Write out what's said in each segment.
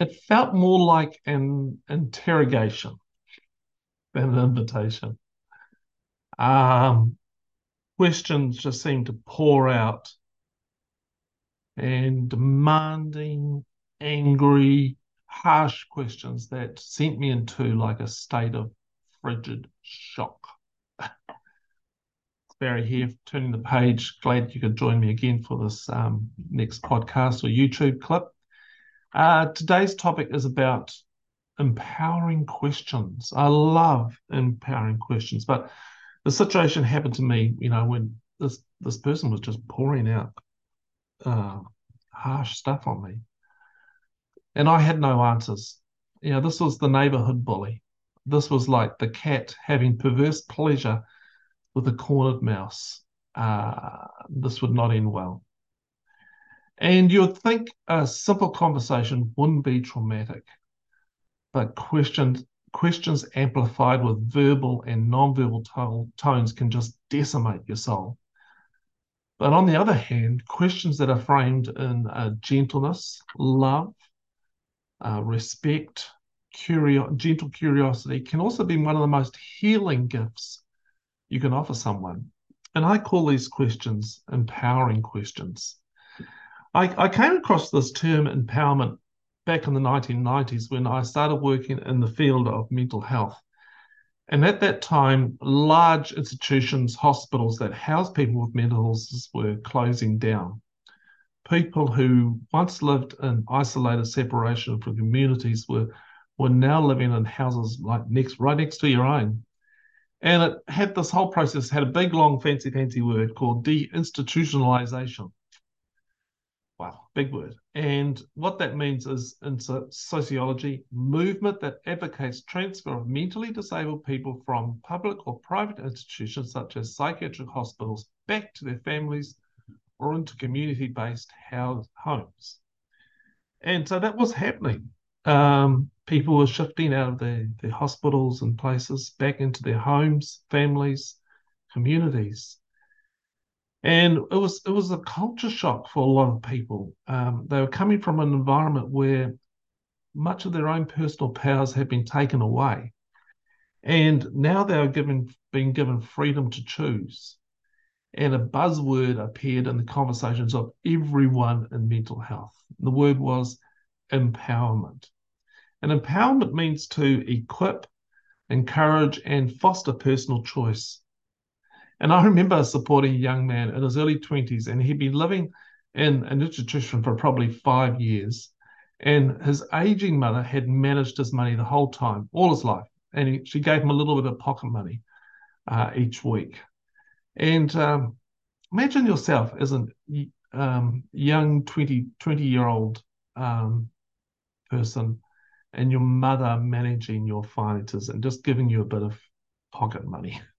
it felt more like an interrogation than an invitation. Um, questions just seemed to pour out and demanding, angry, harsh questions that sent me into like a state of frigid shock. Barry here, turning the page. Glad you could join me again for this um, next podcast or YouTube clip. Uh, today's topic is about empowering questions. I love empowering questions, but the situation happened to me, you know, when this this person was just pouring out uh, harsh stuff on me, and I had no answers. You know, this was the neighborhood bully. This was like the cat having perverse pleasure with a cornered mouse. Uh, this would not end well. And you'd think a simple conversation wouldn't be traumatic, but questions questions amplified with verbal and non-verbal to- tones can just decimate your soul. But on the other hand, questions that are framed in uh, gentleness, love, uh, respect, curio- gentle curiosity can also be one of the most healing gifts you can offer someone. And I call these questions empowering questions. I, I came across this term empowerment back in the 1990s when I started working in the field of mental health. And at that time, large institutions, hospitals that house people with mental illnesses were closing down. People who once lived in isolated separation from communities were, were now living in houses like next, right next to your own. And it had this whole process had a big, long, fancy, fancy word called deinstitutionalization. Wow, big word. And what that means is in sociology, movement that advocates transfer of mentally disabled people from public or private institutions such as psychiatric hospitals back to their families or into community-based homes. And so that was happening. Um, people were shifting out of their, their hospitals and places back into their homes, families, communities and it was it was a culture shock for a lot of people. Um, they were coming from an environment where much of their own personal powers had been taken away, and now they are given being given freedom to choose. And a buzzword appeared in the conversations of everyone in mental health. The word was empowerment. And empowerment means to equip, encourage, and foster personal choice and I remember supporting a young man in his early 20s, and he'd been living in an institution for probably five years. And his aging mother had managed his money the whole time, all his life. And he, she gave him a little bit of pocket money uh, each week. And um, imagine yourself as a um, young 20, 20 year old um, person and your mother managing your finances and just giving you a bit of pocket money.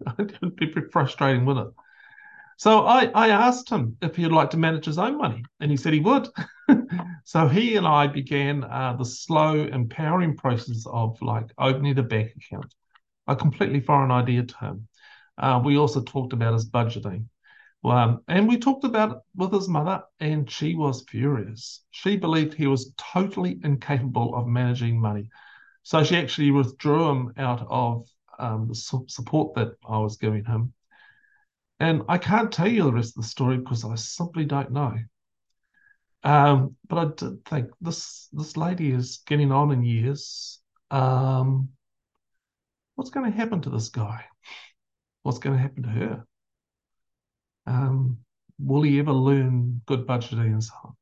It'd be pretty frustrating, wouldn't it? So I, I asked him if he'd like to manage his own money, and he said he would. so he and I began uh, the slow, empowering process of like opening a bank account, a completely foreign idea to him. Uh, we also talked about his budgeting. Um, and we talked about it with his mother, and she was furious. She believed he was totally incapable of managing money. So she actually withdrew him out of um, the su- support that I was giving him. And I can't tell you the rest of the story because I simply don't know. Um, but I did think this this lady is getting on in years. Um, what's going to happen to this guy? What's going to happen to her? Um, will he ever learn good budgeting and so on?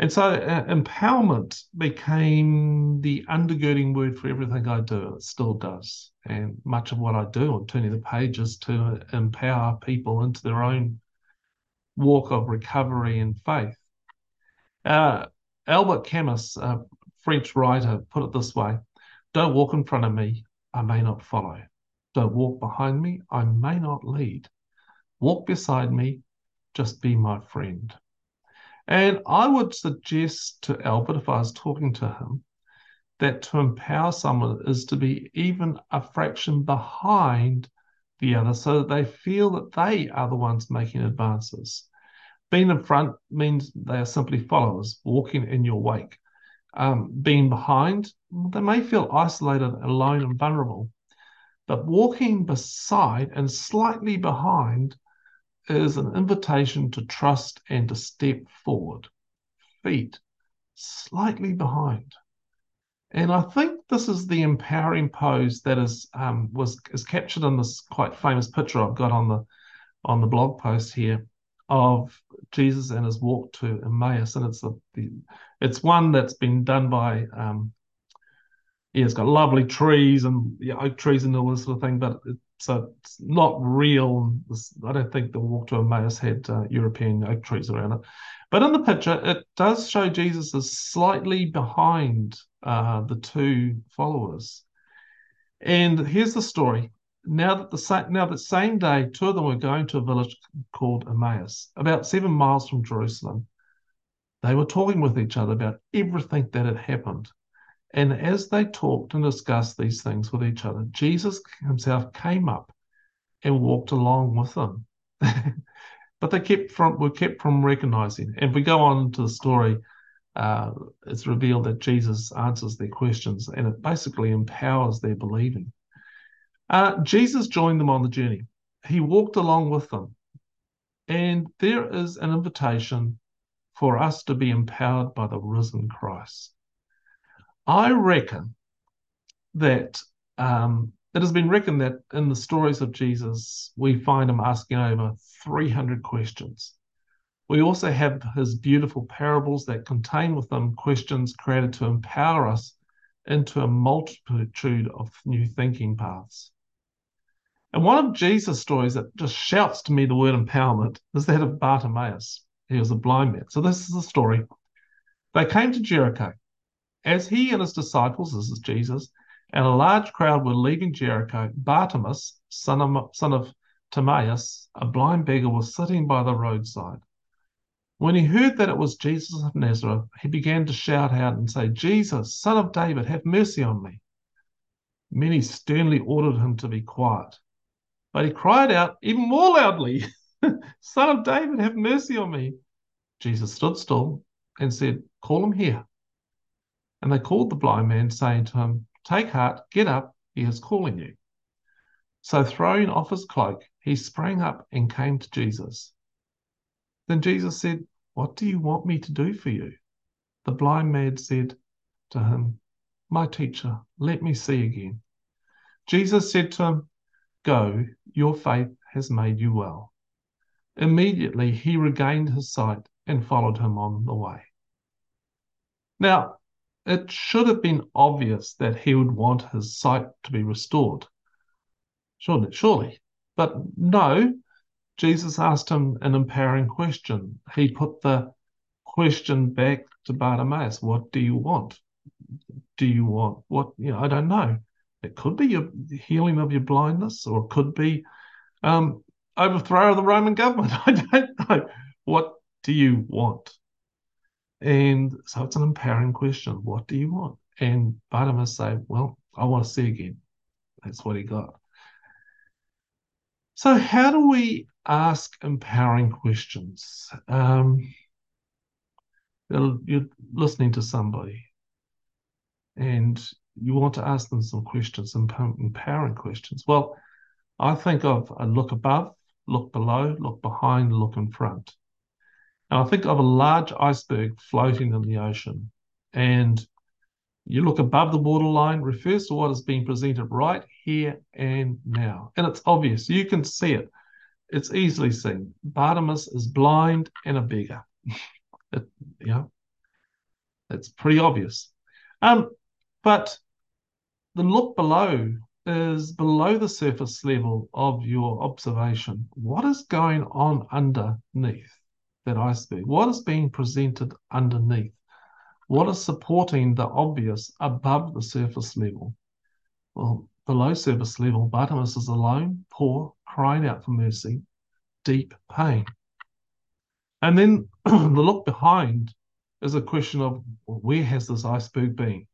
And so uh, empowerment became the undergirding word for everything I do. It still does. And much of what I do on turning the pages to empower people into their own walk of recovery and faith. Uh, Albert Camus, a French writer, put it this way Don't walk in front of me, I may not follow. Don't walk behind me, I may not lead. Walk beside me, just be my friend. And I would suggest to Albert, if I was talking to him, that to empower someone is to be even a fraction behind the other so that they feel that they are the ones making advances. Being in front means they are simply followers walking in your wake. um, being behind, they may feel isolated, alone, and vulnerable. But walking beside and slightly behind is an invitation to trust and to step forward. Feet slightly behind. And I think this is the empowering pose that is um, was is captured in this quite famous picture I've got on the on the blog post here of Jesus and his walk to Emmaus, and it's the, the it's one that's been done by um, yeah, it's got lovely trees and yeah, oak trees and all this sort of thing, but it, so it's not real. I don't think the walk to Emmaus had uh, European oak trees around it. But in the picture, it does show Jesus is slightly behind uh, the two followers. And here's the story. Now that the now that same day, two of them were going to a village called Emmaus, about seven miles from Jerusalem. They were talking with each other about everything that had happened. And as they talked and discussed these things with each other, Jesus himself came up and walked along with them. but they kept from were kept from recognizing. And if we go on to the story, uh, it's revealed that Jesus answers their questions and it basically empowers their believing. Uh, Jesus joined them on the journey. He walked along with them. And there is an invitation for us to be empowered by the risen Christ. I reckon that um, it has been reckoned that in the stories of Jesus, we find him asking over 300 questions. We also have his beautiful parables that contain with them questions created to empower us into a multitude of new thinking paths. And one of Jesus' stories that just shouts to me the word empowerment is that of Bartimaeus. He was a blind man. So this is the story. They came to Jericho. As he and his disciples, this is Jesus, and a large crowd were leaving Jericho, Bartimaeus, son of, son of Timaeus, a blind beggar, was sitting by the roadside. When he heard that it was Jesus of Nazareth, he began to shout out and say, Jesus, son of David, have mercy on me. Many sternly ordered him to be quiet. But he cried out even more loudly, Son of David, have mercy on me. Jesus stood still and said, Call him here. And they called the blind man, saying to him, Take heart, get up, he is calling you. So throwing off his cloak, he sprang up and came to Jesus. Then Jesus said, What do you want me to do for you? The blind man said to him, My teacher, let me see again. Jesus said to him, Go, your faith has made you well. Immediately he regained his sight and followed him on the way. Now, it should have been obvious that he would want his sight to be restored. Surely, surely. But no, Jesus asked him an empowering question. He put the question back to Bartimaeus What do you want? Do you want what? You know, I don't know. It could be your healing of your blindness, or it could be um, overthrow of the Roman government. I don't know. What do you want? And so it's an empowering question. What do you want? And Bartimaeus say, Well, I want to see again. That's what he got. So, how do we ask empowering questions? Um, you're listening to somebody and you want to ask them some questions, empowering questions. Well, I think of a look above, look below, look behind, look in front. I think of a large iceberg floating in the ocean. And you look above the waterline, refers to what is being presented right here and now. And it's obvious. You can see it. It's easily seen. Bartimaeus is blind and a beggar. it, it's pretty obvious. Um, but the look below is below the surface level of your observation. What is going on underneath? That iceberg? What is being presented underneath? What is supporting the obvious above the surface level? Well, below surface level, Bartimaeus is alone, poor, crying out for mercy, deep pain. And then the look behind is a question of where has this iceberg been?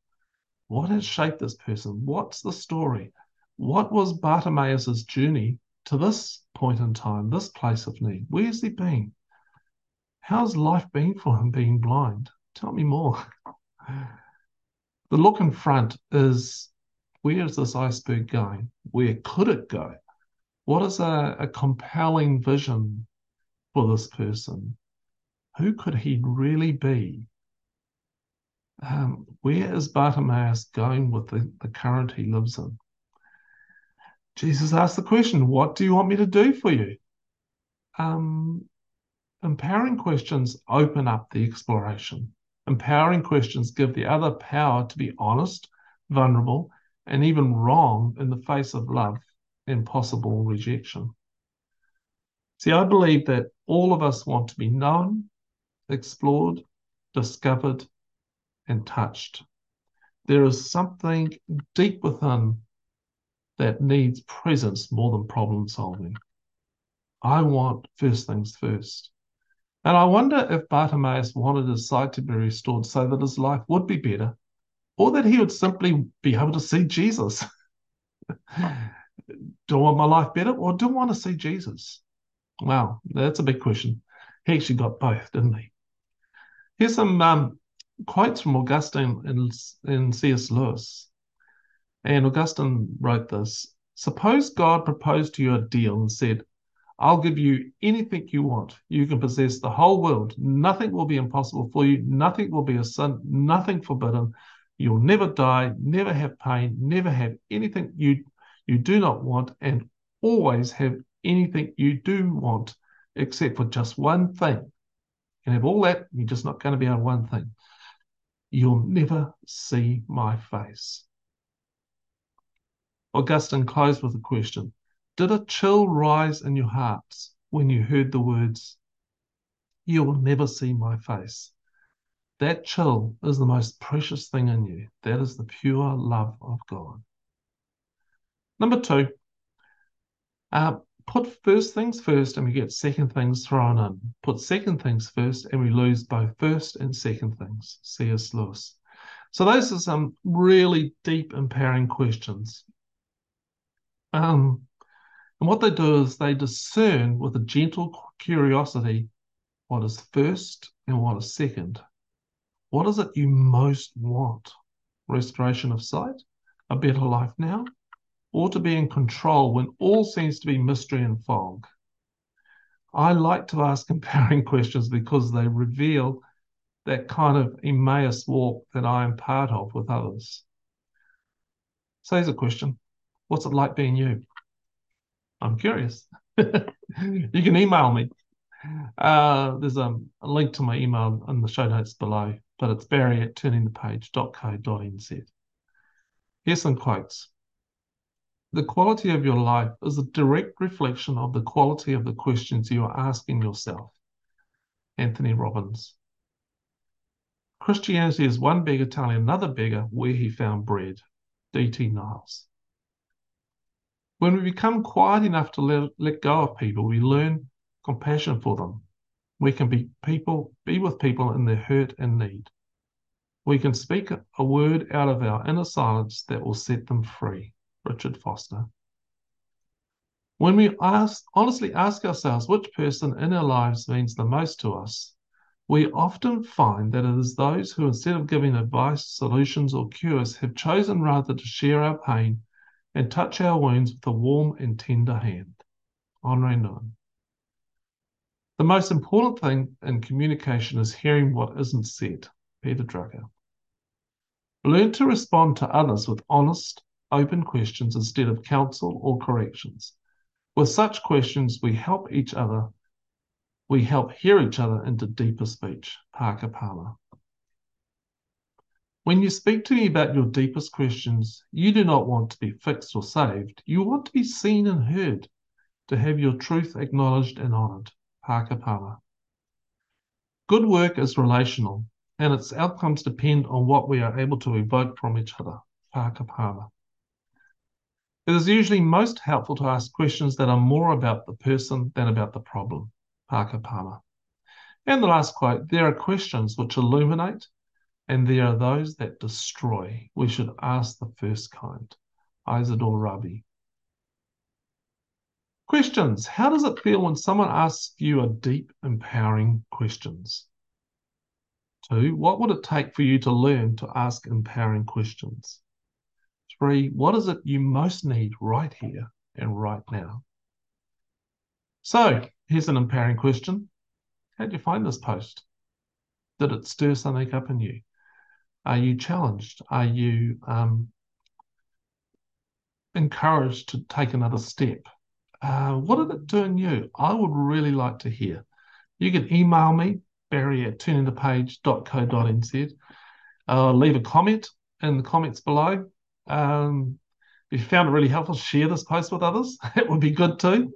What has shaped this person? What's the story? What was Bartimaeus' journey to this point in time, this place of need? Where's he been? How's life been for him being blind? Tell me more. The look in front is where is this iceberg going? Where could it go? What is a, a compelling vision for this person? Who could he really be? Um, where is Bartimaeus going with the, the current he lives in? Jesus asked the question, What do you want me to do for you? Um, empowering questions open up the exploration. Empowering questions give the other power to be honest, vulnerable, and even wrong in the face of love and possible rejection. See, I believe that all of us want to be known, explored, discovered, and touched. There is something deep within that needs presence more than problem solving. I want first things first. And I wonder if Bartimaeus wanted his sight to be restored so that his life would be better, or that he would simply be able to see Jesus. do I want my life better, or do I want to see Jesus? Wow, that's a big question. He actually got both, didn't he? Here's some um, quotes from Augustine and, and C.S. Lewis. And Augustine wrote this Suppose God proposed to you a deal and said, I'll give you anything you want. You can possess the whole world. Nothing will be impossible for you. Nothing will be a sin. Nothing forbidden. You'll never die, never have pain, never have anything you you do not want, and always have anything you do want, except for just one thing. You can have all that, you're just not going to be on one thing. You'll never see my face. Augustine closed with a question Did a chill rise in your hearts when you heard the words, You'll never see my face? That chill is the most precious thing in you. That is the pure love of God. Number two, uh, put first things first and we get second things thrown in. Put second things first and we lose both first and second things. C.S. Lewis. So those are some really deep, empowering questions. Um, and what they do is they discern with a gentle curiosity what is first and what is second. What is it you most want? Restoration of sight? A better life now? or to be in control when all seems to be mystery and fog. I like to ask empowering questions because they reveal that kind of Emmaus walk that I am part of with others. So here's a question What's it like being you? I'm curious. you can email me. Uh, there's a, a, link to my email in the show notes below, but it's barry at turningthepage.co.nz. Here's some quotes. The quality of your life is a direct reflection of the quality of the questions you are asking yourself. Anthony Robbins. Christianity is one beggar telling another beggar where he found bread. D.T. Niles. When we become quiet enough to let, let go of people, we learn compassion for them. We can be people, be with people in their hurt and need. We can speak a word out of our inner silence that will set them free. Richard Foster. When we ask, honestly ask ourselves which person in our lives means the most to us, we often find that it is those who, instead of giving advice, solutions, or cures, have chosen rather to share our pain and touch our wounds with a warm and tender hand. Henri Nouwen. The most important thing in communication is hearing what isn't said. Peter Drucker. Learn to respond to others with honest, open questions instead of counsel or corrections. With such questions, we help each other, we help hear each other into deeper speech. Parker Palmer. When you speak to me about your deepest questions, you do not want to be fixed or saved. You want to be seen and heard, to have your truth acknowledged and honored. Parker Palmer. Good work is relational, and its outcomes depend on what we are able to evoke from each other. Parker Palmer. It is usually most helpful to ask questions that are more about the person than about the problem. Parker Palmer. And the last quote there are questions which illuminate, and there are those that destroy. We should ask the first kind. Isidore Rabi. Questions. How does it feel when someone asks you a deep, empowering questions? Two, what would it take for you to learn to ask empowering questions? Three, what is it you most need right here and right now? So here's an empowering question. How'd you find this post? Did it stir something up in you? Are you challenged? Are you um, encouraged to take another step? Uh, what did it do in you? I would really like to hear. You can email me, barry at turningthepage.co.nz. Uh, leave a comment in the comments below. Um, if you found it really helpful, share this post with others. it would be good too.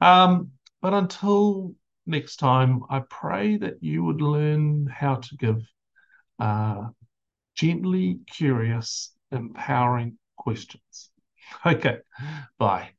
Um, but until next time, I pray that you would learn how to give uh, gently curious, empowering questions. Okay, bye.